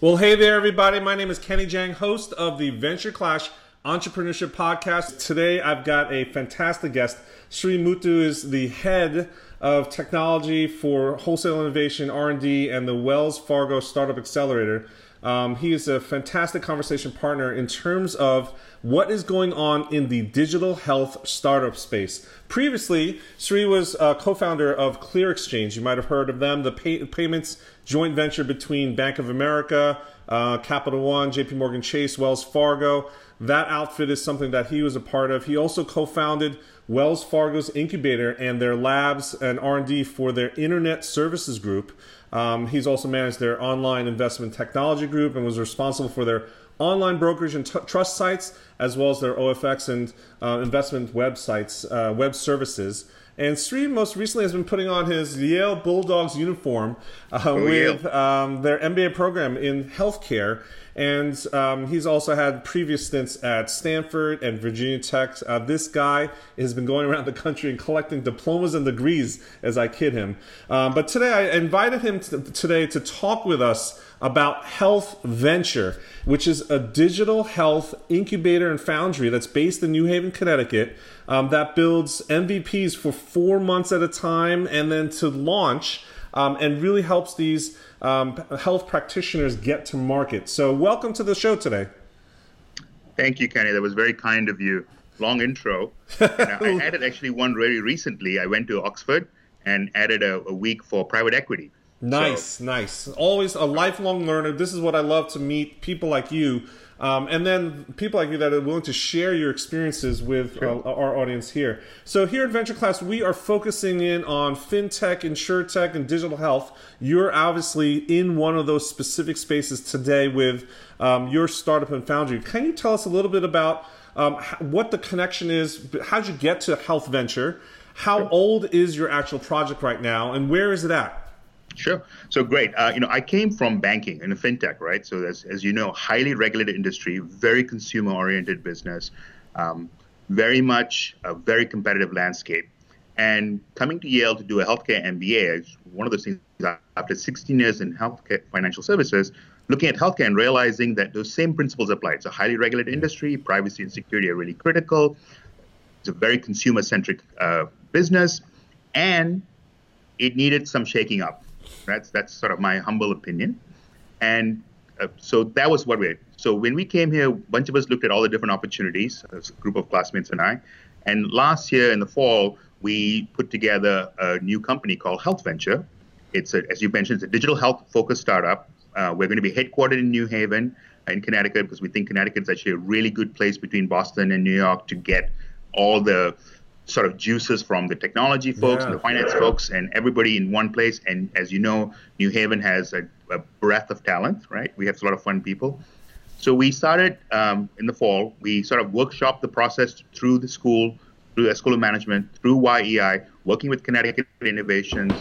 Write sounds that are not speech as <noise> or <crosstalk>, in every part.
Well, hey there, everybody. My name is Kenny Jahng, host of the Venture Clash Entrepreneurship Podcast. Today, I've got a fantastic guest. Sri Muthu is the head of technology for wholesale innovation, R&D, and the Wells Fargo Startup Accelerator. Um, he is a fantastic conversation partner in terms of what is going on in the digital health startup space. Previously, Sri was a co-founder of clearXchange. You might have heard of them, the pay- payments joint venture between Bank of America, uh, Capital One, JP Morgan Chase, Wells Fargo. That outfit is something that he was a part of. He also co-founded Wells Fargo's incubator and their labs and R&D for their internet services group. Um, he's also managed their online investment technology group and was responsible for their online brokerage and t- trust sites, as well as their OFX and uh, investment websites, uh, web services. And Sri most recently has been putting on his Yale Bulldogs uniform uh, oh, with um, their MBA program in healthcare. And um, he's also had previous stints at Stanford and Virginia Tech. Uh, this guy has been going around the country and collecting diplomas and degrees, as I kid him. Um, but today I invited him to, today to talk with us about Health Venture, which is a digital health incubator and foundry that's based in New Haven, Connecticut, um, that builds MVPs for four months at a time and then to launch um, and really helps these um, health practitioners get to market. So, welcome to the show today. Thank you, Kenny. That was very kind of you. Long intro. <laughs> I added actually one very recently. I went to Oxford and added a, a week for private equity. Nice, so. nice. Always a lifelong learner. This is what I love to meet people like you. Um, and then people like you that are willing to share your experiences with sure. uh, our audience here. So here at Venture Clash, we are focusing in on fintech, insurtech, and digital health. You're obviously in one of those specific spaces today with um, your startup and foundry. Can you tell us a little bit about um, what the connection is? How'd you get to Health Venture? How sure. old is your actual project right now, and where is it at? Sure. So great. Uh, you know, I came from banking and fintech, right? So as, as you know, highly regulated industry, very consumer-oriented business, um, very much a very competitive landscape. And coming to Yale to do a healthcare MBA is one of those things. After 16 years in healthcare financial services, looking at healthcare and realizing that those same principles apply. It's a highly regulated industry. Privacy and security are really critical. It's a very consumer-centric uh, business, and it needed some shaking up. That's that's sort of my humble opinion. And uh, so that was what we. So when we came here, a bunch of us looked at all the different opportunities. a group of classmates and I. And last year in the fall, we put together a new company called Health Venture. It's a, as you mentioned, it's a digital health focused startup. Uh, we're going to be headquartered in New Haven, uh, in Connecticut, because we think Connecticut is actually a really good place between Boston and New York to get all the sort of juices from the technology folks yeah. and the finance folks and everybody in one place. And as you know, New Haven has a, a breadth of talent, right? We have a lot of fun people. So we started um, in the fall. We sort of workshopped the process through the school, through the School of Management, through YEI, working with Connecticut Innovations.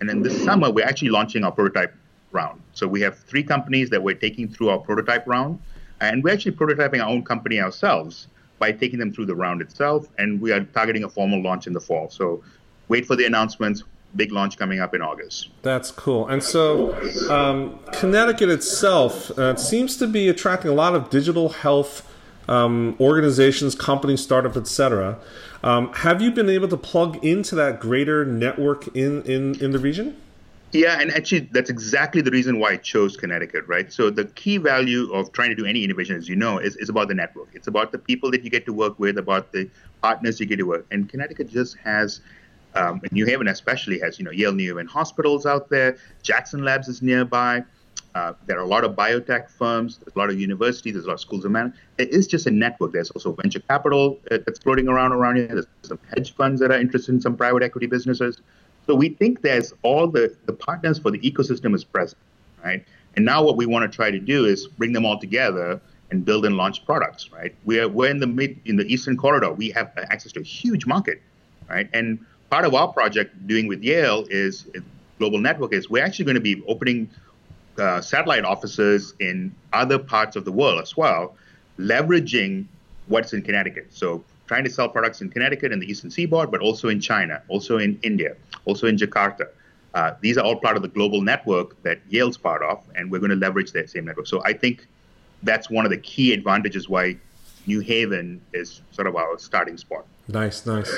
And then this summer, we're actually launching our prototype round. So we have three companies that we're taking through our prototype round. And we're actually prototyping our own company ourselves by taking them through the round itself. And we are targeting a formal launch in the fall. So wait for the announcements. Big launch coming up in August. That's cool. And so, um, Connecticut itself uh, seems to be attracting a lot of digital health um, organizations, companies, startups, etc. Um, have you been able to plug into that greater network in, in, in the region? Yeah, and actually, that's exactly the reason why I chose Connecticut, right? So, the key value of trying to do any innovation, as you know, is, is about the network. It's about the people that you get to work with, about the partners you get to work. And Connecticut just has, um, New Haven especially, has, you know, Yale New Haven hospitals out there, Jackson Labs is nearby. Uh, there are a lot of biotech firms, there's a lot of universities, there's a lot of schools of management. It is just a network. There's also venture capital uh, that's floating around around here. There's some hedge funds that are interested in some private equity businesses. So we think there's all the, the partners for the ecosystem is present, right? And now what we want to try to do is bring them all together and build and launch products, right? We're, we're in the mid in the eastern corridor. We have access to a huge market, right? And part of our project doing with Yale is global network is we're actually going to be opening uh, satellite offices in other parts of the world as well, leveraging what's in Connecticut. So trying to sell products in Connecticut and the Eastern Seaboard, but also in China, also in India, also in Jakarta. uh, these are all part of the global network that Yale's part of, and we're going to leverage that same network. So I think that's one of the key advantages why New Haven is sort of our starting spot. Nice, nice.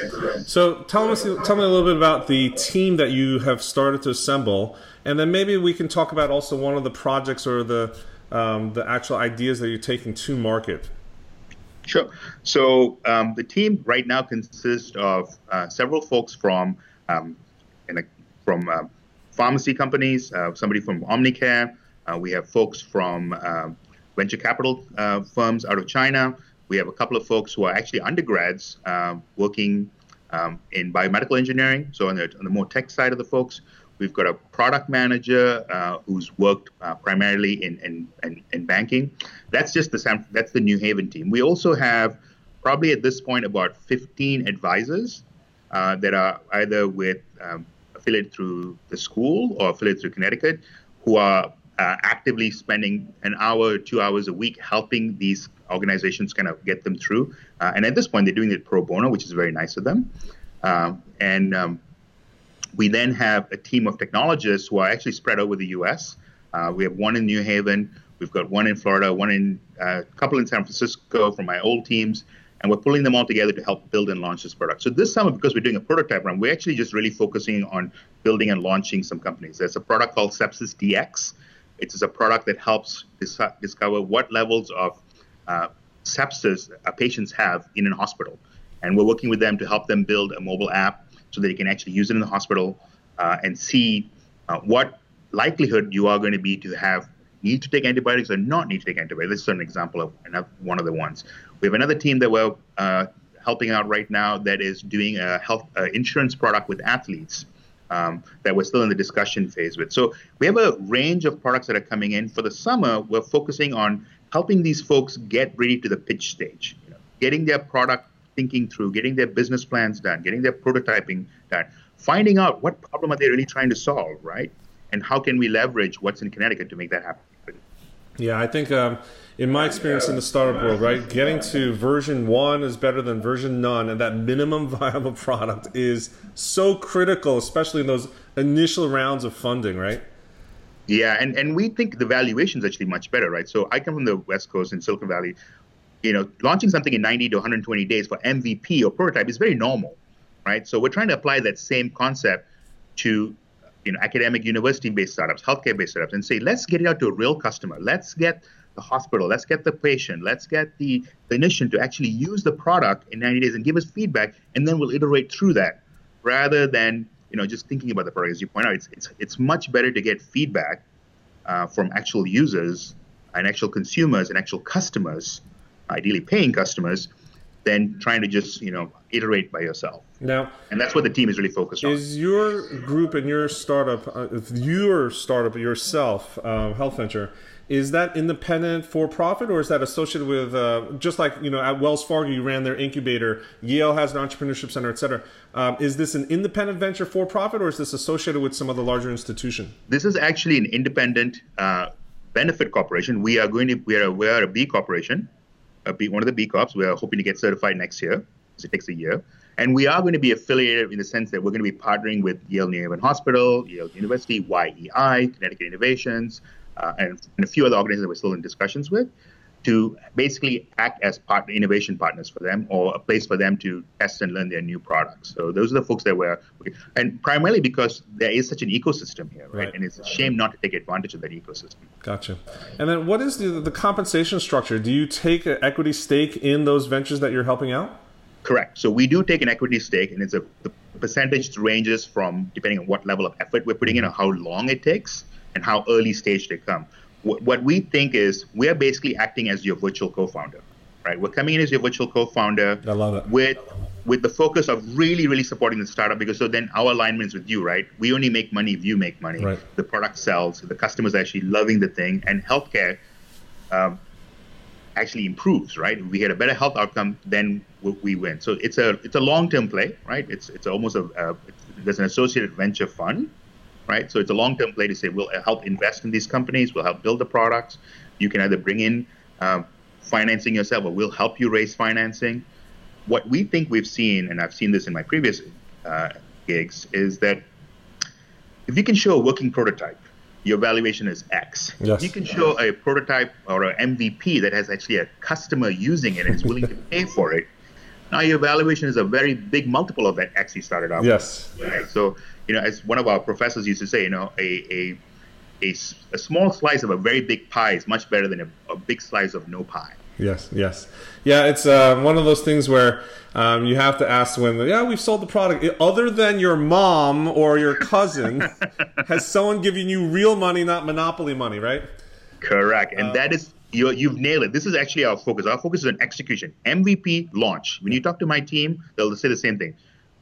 So tell us, tell me a little bit about the team that you have started to assemble, and then maybe we can talk about also one of the projects or the um, the actual ideas that you're taking to market. Sure. So um, the team right now consists of uh, several folks from um, a, from uh, pharmacy companies, uh, somebody from Omnicare. Uh, we have folks from uh, venture capital uh, firms out of China. We have a couple of folks who are actually undergrads working um, in biomedical engineering, so on the, on the more tech side of the folks. We've got a product manager uh, who's worked uh, primarily in, in, in, in, banking. That's just the San, that's the New Haven team. We also have probably at this point about 15 advisors uh, that are either with um, affiliated through the school or affiliated through Connecticut who are uh, actively spending an hour, two hours a week helping these organizations kind of get them through. Uh, and at this point, they're doing it pro bono, which is very nice of them. Um, and um, we then have a team of technologists who are actually spread over the U.S. Uh, we have one in New Haven, we've got one in Florida, one in uh, a couple in San Francisco from my old teams, and we're pulling them all together to help build and launch this product. So this summer, because we're doing a prototype run, we're actually just really focusing on building and launching some companies. There's a product called Sepsis DX. It is a product that helps dis- discover what levels of uh, sepsis patients have in an hospital, and we're working with them to help them build a mobile app so that you can actually use it in the hospital uh, and see uh, what likelihood you are going to be to have need to take antibiotics or not need to take antibiotics. This is an example of another, one of the ones. We have another team that we're uh, helping out right now that is doing a health uh, insurance product with athletes. Um, that we're still in the discussion phase with. So we have a range of products that are coming in. For the summer, we're focusing on helping these folks get ready to the pitch stage, you know, getting their product thinking through, getting their business plans done, getting their prototyping done, finding out what problem are they really trying to solve, right? And how can we leverage what's in Connecticut to make that happen? Yeah, I think um, in my experience in the startup world, right, getting to version one is better than version none, and that minimum <laughs> viable product is so critical, especially in those initial rounds of funding, right? Yeah, and, and we think the valuation is actually much better, right? So I come from the West Coast in Silicon Valley you know, launching something in 90 to 120 days for MVP or prototype is very normal, right? So we're trying to apply that same concept to you know academic university-based startups, healthcare-based startups, and say let's get it out to a real customer. Let's get the hospital, let's get the patient, let's get the clinician to actually use the product in 90 days and give us feedback, and then we'll iterate through that, rather than you know just thinking about the product. As you point out, it's it's it's much better to get feedback uh, from actual users and actual consumers and actual customers ideally paying customers, than trying to just you know iterate by yourself. Now, and that's what the team is really focused on. Is your group and your startup, uh, your startup yourself, uh, Health Venture, is that independent for profit or is that associated with uh, just like you know at Wells Fargo you ran their incubator, Yale has an entrepreneurship center, et cetera. Um, is this an independent venture for profit or is this associated with some other larger institution? This is actually an independent uh, benefit corporation. We are going to we are we are a B corporation be one of the B Corps. We are hoping to get certified next year, because it takes a year. And we are going to be affiliated in the sense that we're going to be partnering with Yale New Haven Hospital, Yale University, YEI, Connecticut Innovations, uh, and, and, a few other organizations that we're still in discussions with to basically act as part innovation partners for them or a place for them to test and learn their new products. So those are the folks that we're and primarily because there is such an ecosystem here, right? right. And it's a shame not to take advantage of that ecosystem. Gotcha. And then what is the, the compensation structure? Do you take an equity stake in those ventures that you're helping out? Correct. So we do take an equity stake, and it's a the percentage ranges from depending on what level of effort we're putting in, or how long it takes, and how early stage they come what we think is we are basically acting as your virtual co-founder, right? We're coming in as your virtual co-founder. I love it. With with the focus of really, really supporting the startup because so then our alignment is with you, right? We only make money if you make money. Right. The product sells, the customers are actually loving the thing, and healthcare um, actually improves, right? If we get a better health outcome, then we win. So it's a it's a long term play, right? It's it's almost a, a there's an associated venture fund right? So it's a long-term play to say we'll help invest in these companies, we'll help build the products. You can either bring in um, financing yourself, or we'll help you raise financing. What we think we've seen, and I've seen this in my previous uh, gigs, is that if you can show a working prototype, your valuation is X. Yes. If you can show a prototype or an MVP that has actually a customer using it and is willing to pay for it, now your valuation is a very big multiple of that X you started off. Yes. With, right? So, you know, as one of our professors used to say, you know, a, a, a, a small slice of a very big pie is much better than a, a big slice of no pie. Yes, yes, yeah. It's uh, one of those things where um, you have to ask when, yeah, we've sold the product. Other than your mom or your cousin, <laughs> has someone given you real money, not monopoly money, right? Correct, and uh, that is you you've nailed it. This is actually our focus. Our focus is on execution. MVP launch. When you talk to my team, they'll say the same thing.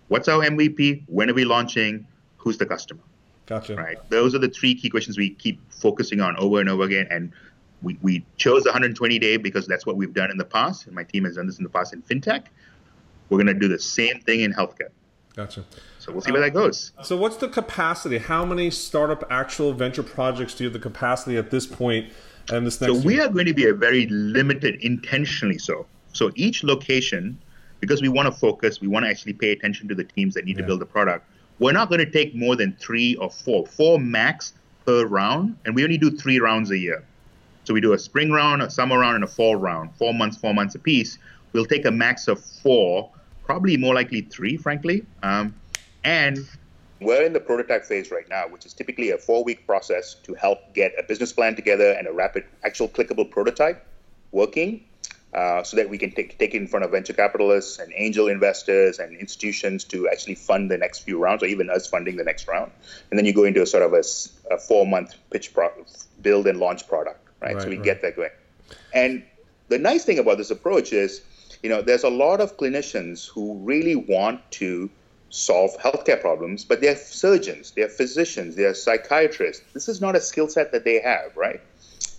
What's our MVP? When are we launching? Who's the customer? Gotcha. Right. Those are the three key questions we keep focusing on over and over again, and we, we chose the 120 day because that's what we've done in the past, and my team has done this in the past in fintech. We're going to do the same thing in healthcare. Gotcha. So we'll see where that goes. Uh, so what's the capacity? How many startup actual venture projects do you have the capacity at this point and this next So we year? are going to be a very limited, intentionally so. So each location, because we want to focus, we want to actually pay attention to the teams that need yeah. to build the product. We're not going to take more than three or four, four max per round, and we only do three rounds a year. So we do a spring round, a summer round, and a fall round, four months, four months apiece. We'll take a max of four, probably more likely three, frankly. Um, and we're in the prototype phase right now, which is typically a four week process to help get a business plan together and a rapid, actual clickable prototype working. Uh, so that we can take, take it in front of venture capitalists and angel investors and institutions to actually fund the next few rounds, or even us funding the next round. And then you go into a sort of a, a four month pitch pro- build and launch product right? right so we right. get that going. And the nice thing about this approach is, you know, there's a lot of clinicians who really want to solve healthcare problems, but they're surgeons, they're physicians, they're psychiatrists. This is not a skill set that they have, right?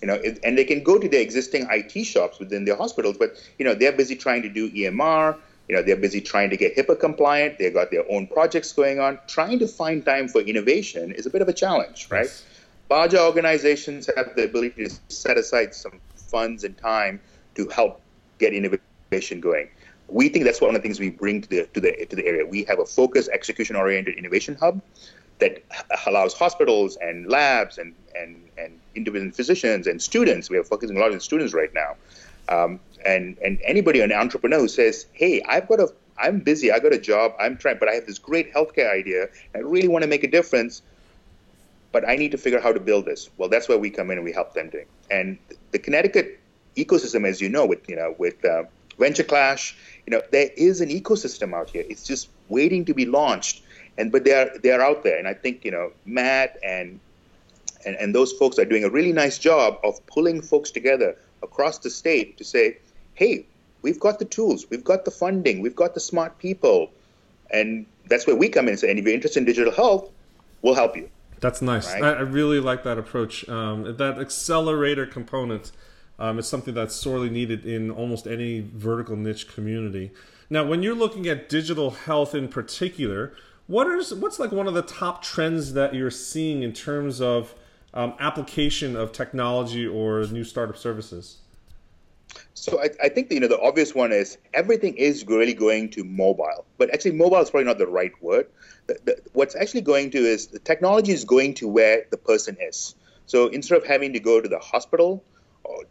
You know, and they can go to their existing IT shops within their hospitals, but you know, they're busy trying to do EMR. You know, they're busy trying to get HIPAA compliant. They've got their own projects going on. Trying to find time for innovation is a bit of a challenge, right? Yes larger organizations have the ability to set aside some funds and time to help get innovation going. We think that's one of the things we bring to the to the to the area. We have a focused, execution-oriented innovation hub that allows hospitals and labs and and and individual physicians and students. We are focusing a lot on students right now, um, and and anybody, an entrepreneur who says, "Hey, I've got a I'm busy. I got a job. I'm trying, but I have this great healthcare idea. I really want to make a difference but I need to figure out how to build this. Well, that's where we come in and we help them doing. And the Connecticut ecosystem, as you know, with you know with uh, Venture Clash, you know there is an ecosystem out here. It's just waiting to be launched, and but they're they're out there. And I think you know Matt and and, and those folks are doing a really nice job of pulling folks together across the state to say, hey, we've got the tools, we've got the funding, we've got the smart people, and that's where we come in and say, and if you're interested in digital health, we'll help you. That's nice. Right? I, I, really like that approach. Um, that accelerator component um, is something that's sorely needed in almost any vertical niche community. Now, when you're looking at digital health in particular, what is what's like one of the top trends that you're seeing in terms of um, application of technology or new startup services? So I, I, think you know the obvious one is everything is really going to mobile, but actually mobile is probably not the right word. The, the, what's actually going to is the technology is going to where the person is. So instead of having to go to the hospital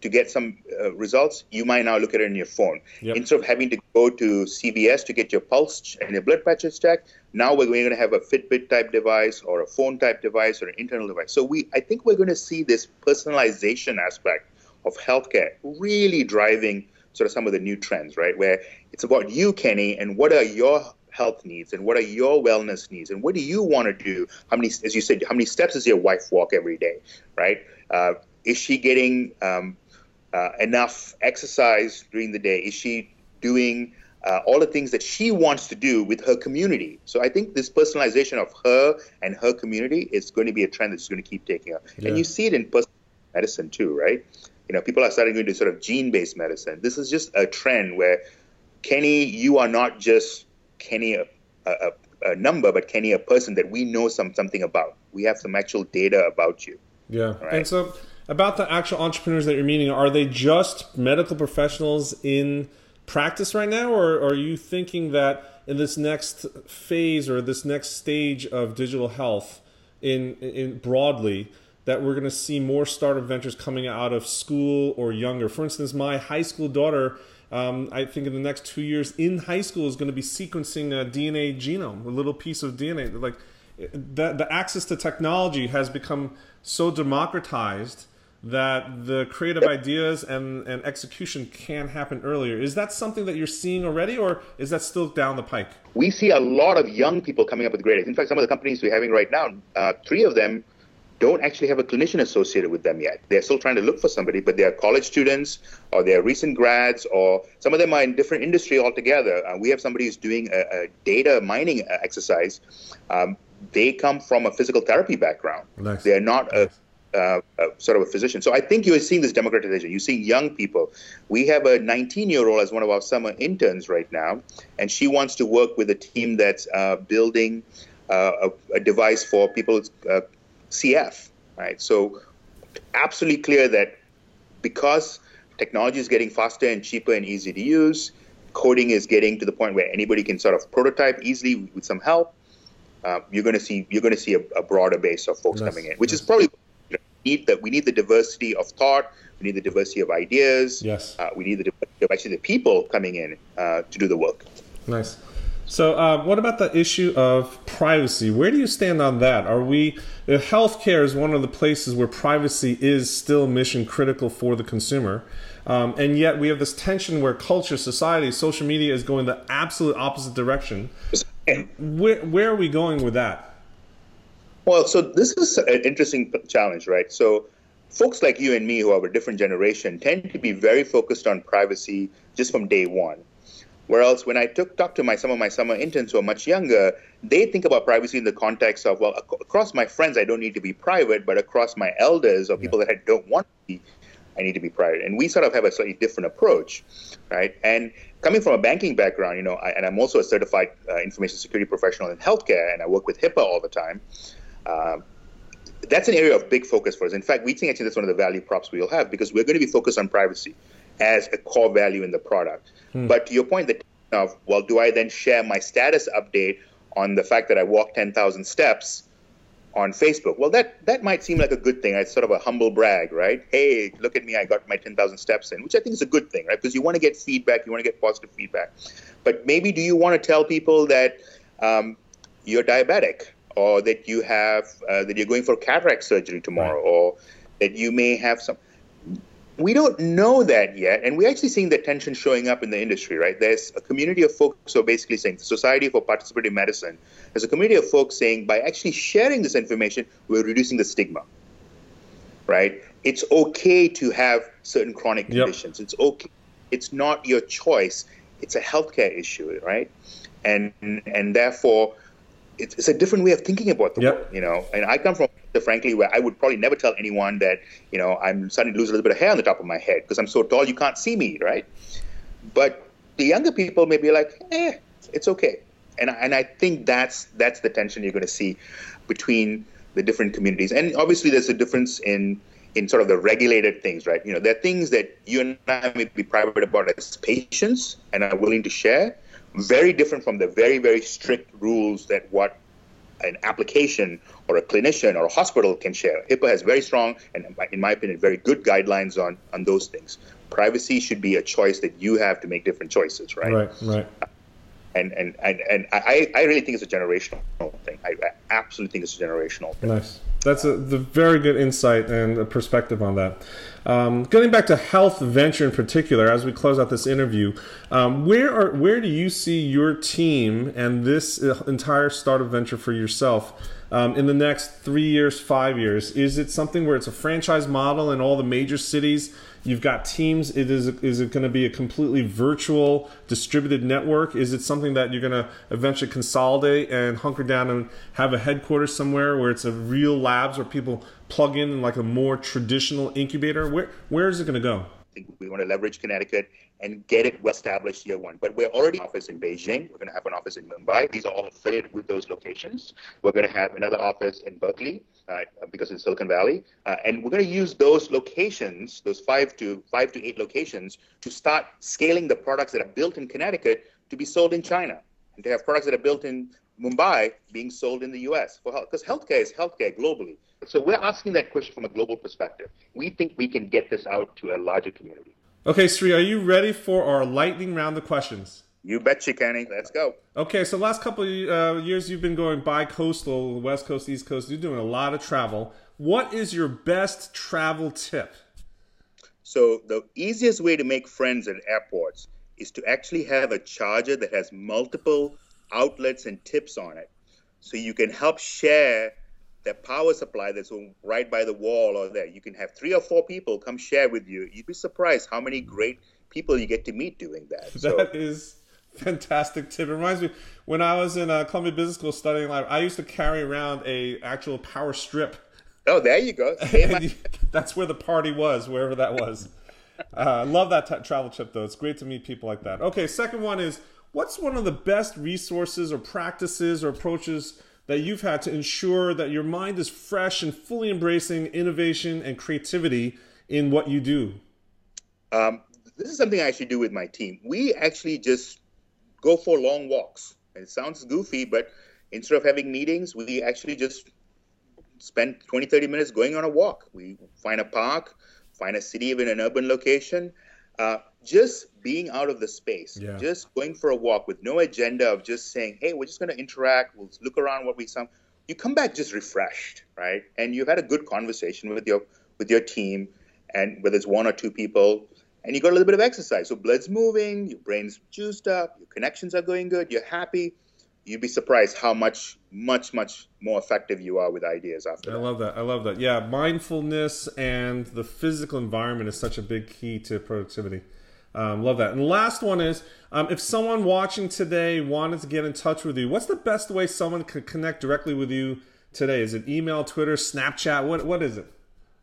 to get some uh, results, you might now look at it in your phone. Yep. Instead of having to go to CVS to get your pulse and your blood pressure checked, now we're going to have a Fitbit type device or a phone type device or an internal device. So we, I think we're going to see this personalization aspect of healthcare really driving sort of some of the new trends, right? Where it's about you, Kenny, and what are your health needs and what are your wellness needs and what do you want to do? How many, as you said, how many steps does your wife walk every day, right? Uh, is she getting um, uh, enough exercise during the day? Is she doing uh, all the things that she wants to do with her community? So I think this personalization of her and her community is going to be a trend that's going to keep taking up. Yeah. And you see it in personal medicine too, right? You know, people are starting to do sort of gene-based medicine. This is just a trend where Kenny, you are not just Kenny a, a, a number, but Kenny a person that we know some something about. We have some actual data about you. Yeah, right? and so about the actual entrepreneurs that you're meeting, are they just medical professionals in practice right now, or, are you thinking that in this next phase or this next stage of digital health? in in broadly that we're going to see more startup ventures coming out of school or younger. For instance, my high school daughter, um, I think in the next two years in high school is going to be sequencing a DNA genome, a little piece of DNA. Like the, the access to technology has become so democratized that the creative ideas and, and execution can happen earlier. Is that something that you're seeing already, or is that still down the pike? We see a lot of young people coming up with great ideas. In fact, some of the companies we're having right now, uh, three of them don't actually have a clinician associated with them yet. They're still trying to look for somebody, but they're college students or they're recent grads, or some of them are in different industry altogether. Uh, we have somebody who's doing a, a data mining uh, exercise. Um, they come from a physical therapy background. Nice. They're not a uh, uh, sort of a physician. So I think you're seeing this democratization. You're seeing young people. We have a 19 year old as one of our summer interns right now, and she wants to work with a team that's uh, building uh, a, a, device for people's uh, CF. Right. So absolutely clear that because technology is getting faster and cheaper and easy to use, coding is getting to the point where anybody can sort of prototype easily with some help. Uh, you're going to see you're going to see a, a, broader base of folks coming in, which is probably need that we need the diversity of thought. We need the diversity of ideas. Yes. Uh, we need the diversity of actually the people coming in uh, to do the work. Nice. So, uh, what about the issue of privacy? Where do you stand on that? Are we healthcare is one of the places where privacy is still mission critical for the consumer, um, and yet we have this tension where culture, society, social media is going the absolute opposite direction. Where, where are we going with that? Well, so this is an interesting challenge, right? So, folks like you and me who are a different generation tend to be very focused on privacy just from day one. Whereas when I took talk to my some of my summer interns who are much younger, they think about privacy in the context of well, ac- across my friends I don't need to be private, but across my elders or people that I don't want to be, I need to be private. And we sort of have a slightly different approach, right? And coming from a banking background, you know, I, and I'm also a certified uh, information security professional in healthcare, and I work with HIPAA all the time. Um, that's an area of big focus for us. In fact, we think actually that's one of the value props we'll have because we're going to be focused on privacy as a core value in the product. Hmm. But to your point, that of well, do I then share my status update on the fact that I walked 10,000 steps on Facebook? Well, that that might seem like a good thing. It's sort of a humble brag, right? Hey, look at me, I got my 10,000 steps in, which I think is a good thing, right? Because you want to get feedback, you want to get positive feedback. But maybe do you want to tell people that um, you're diabetic? Or that you have uh, that you're going for cataract surgery tomorrow, right. or that you may have some. We don't know that yet, and we're actually seeing the tension showing up in the industry. Right, there's a community of folks who are basically saying the Society for Participative Medicine. There's a community of folks saying by actually sharing this information, we're reducing the stigma. Right, it's okay to have certain chronic conditions. Yep. It's okay. It's not your choice. It's a healthcare issue, right? And and therefore it's, it's a different way of thinking about the yep. world, you know. And I come from, frankly, where I would probably never tell anyone that, you know, I'm starting to lose a little bit of hair on the top of my head because I'm so tall you can't see me, right? But the younger people may be like, eh, it's okay. And and I think that's that's the tension you're going to see between the different communities. And obviously, there's a difference in in sort of the regulated things, right? You know, there are things that you and I may be private about as patients and are willing to share, very different from the very, very strict rules that what an application or a clinician or a hospital can share. HIPAA has very strong and, in my opinion, very good guidelines on, on those things. Privacy should be a choice that you have to make different choices, right? Right, right. And, and, and, and I, I really think it's a generational thing. I, I absolutely think it's a generational thing. Nice. That's a the very good insight and a perspective on that. Um, getting back to health venture in particular, as we close out this interview, um, where are where do you see your team and this uh, entire startup venture for yourself um, in the next three years, five years? Is it something where it's a franchise model in all the major cities? You've got teams. It is is it going to be a completely virtual distributed network? Is it something that you're going to eventually consolidate and hunker down and have a headquarters somewhere where it's a real labs where people plug in like a more traditional incubator? Where where is it going to go? We want to leverage Connecticut and get it well established year one. But we're already office in Beijing. We're going to have an office in Mumbai. These are all affiliated with those locations. We're going to have another office in Berkeley uh, because it's Silicon Valley, uh, and we're going to use those locations, those five to five to eight locations, to start scaling the products that are built in Connecticut to be sold in China, and to have products that are built in Mumbai being sold in the US for health because healthcare is healthcare globally. So we're asking that question from a global perspective. We think we can get this out to a larger community. Okay, Sri, are you ready for our lightning round of questions? You betcha, Kenny. Let's go. Okay, so last couple of uh, years you've been going bi-coastal, West Coast, East Coast. You're doing a lot of travel. What is your best travel tip? So the easiest way to make friends at airports is to actually have a charger that has multiple outlets and tips on it. So you can help share that power supply that's right by the wall or there. You can have three or four people come share with you. You'd be surprised how many great people you get to meet doing that. <laughs> That so, is fantastic tip. It reminds me when I was in uh, Columbia Business School studying life, I used to carry around a actual power strip. Oh, there you go. <laughs> That's where the party was, wherever that was. <laughs> I uh, love that t- travel tip though. It's great to meet people like that. Okay, second one is what's one of the best resources or practices or approaches that you've had to ensure that your mind is fresh and fully embracing innovation and creativity in what you do? Um, this is something I actually do with my team. We actually just go for long walks. It sounds goofy, but instead of having meetings, we actually just spend 20, 30 minutes going on a walk. We find a park, find a city even an urban location. Uh, just being out of the space, yeah. just going for a walk with no agenda of just saying, hey, we're just going to interact, we'll look around what we saw. You come back just refreshed, right? And you've had a good conversation with your with your team, and whether it's one or two people, and you got a little bit of exercise. So blood's moving, your brain's juiced up, your connections are going good, you're happy. You'd be surprised how much, much, much more effective you are with ideas after. I that. love that. I love that. Yeah, mindfulness and the physical environment is such a big key to productivity. Um, love that. And the last one is um, if someone watching today wanted to get in touch with you, what's the best way someone could connect directly with you today? Is it email, Twitter, Snapchat? What What is it?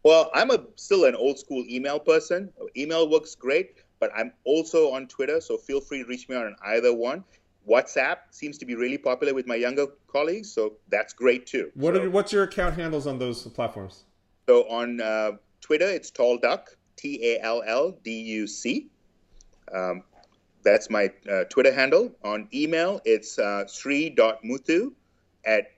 Well, I'm a still an old school email person. Email works great, but I'm also on Twitter, so feel free to reach me on either one. WhatsApp seems to be really popular with my younger colleagues, so that's great too. What so, are, what's your account handles on those platforms? So on uh, Twitter, it's Tall Duck, T A L L D U C. Um, that's my uh, Twitter handle. On email, it's uh, sri.muthu at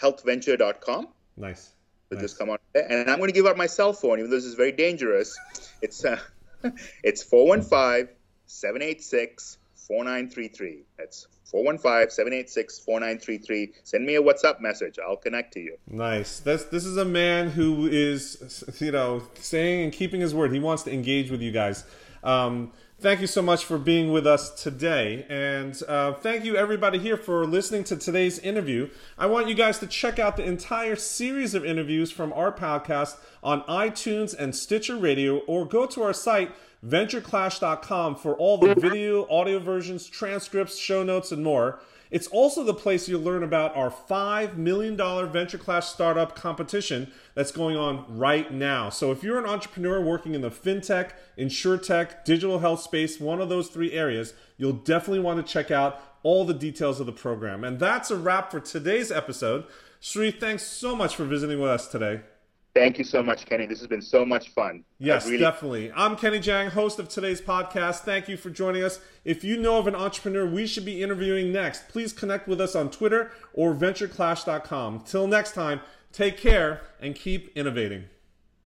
healthventure.com. Nice. So nice. just come on. And I'm going to give out my cell phone, even though this is very dangerous. It's uh, <laughs> it's 415 786 4933. That's 415-786-4933. Send me a WhatsApp message. I'll connect to you. Nice. That's this is a man who is you know saying and keeping his word. He wants to engage with you guys. Um, thank you so much for being with us today. And uh, thank you, everybody, here for listening to today's interview. I want you guys to check out the entire series of interviews from our podcast on iTunes and Stitcher Radio, or go to our site, ventureclash.com, for all the video, audio versions, transcripts, show notes, and more. It's also the place you'll learn about our $5 million Venture Clash startup competition that's going on right now. So if you're an entrepreneur working in the fintech, insurtech, digital health space, one of those three areas, you'll definitely want to check out all the details of the program. And that's a wrap for today's episode. Sri, thanks so much for visiting with us today. Thank you so much, Kenny. This has been so much fun. Yes, really- definitely. I'm Kenny Jahng, host of today's podcast. Thank you for joining us. If you know of an entrepreneur we should be interviewing next, please connect with us on Twitter or ventureclash.com. Till next time, take care and keep innovating.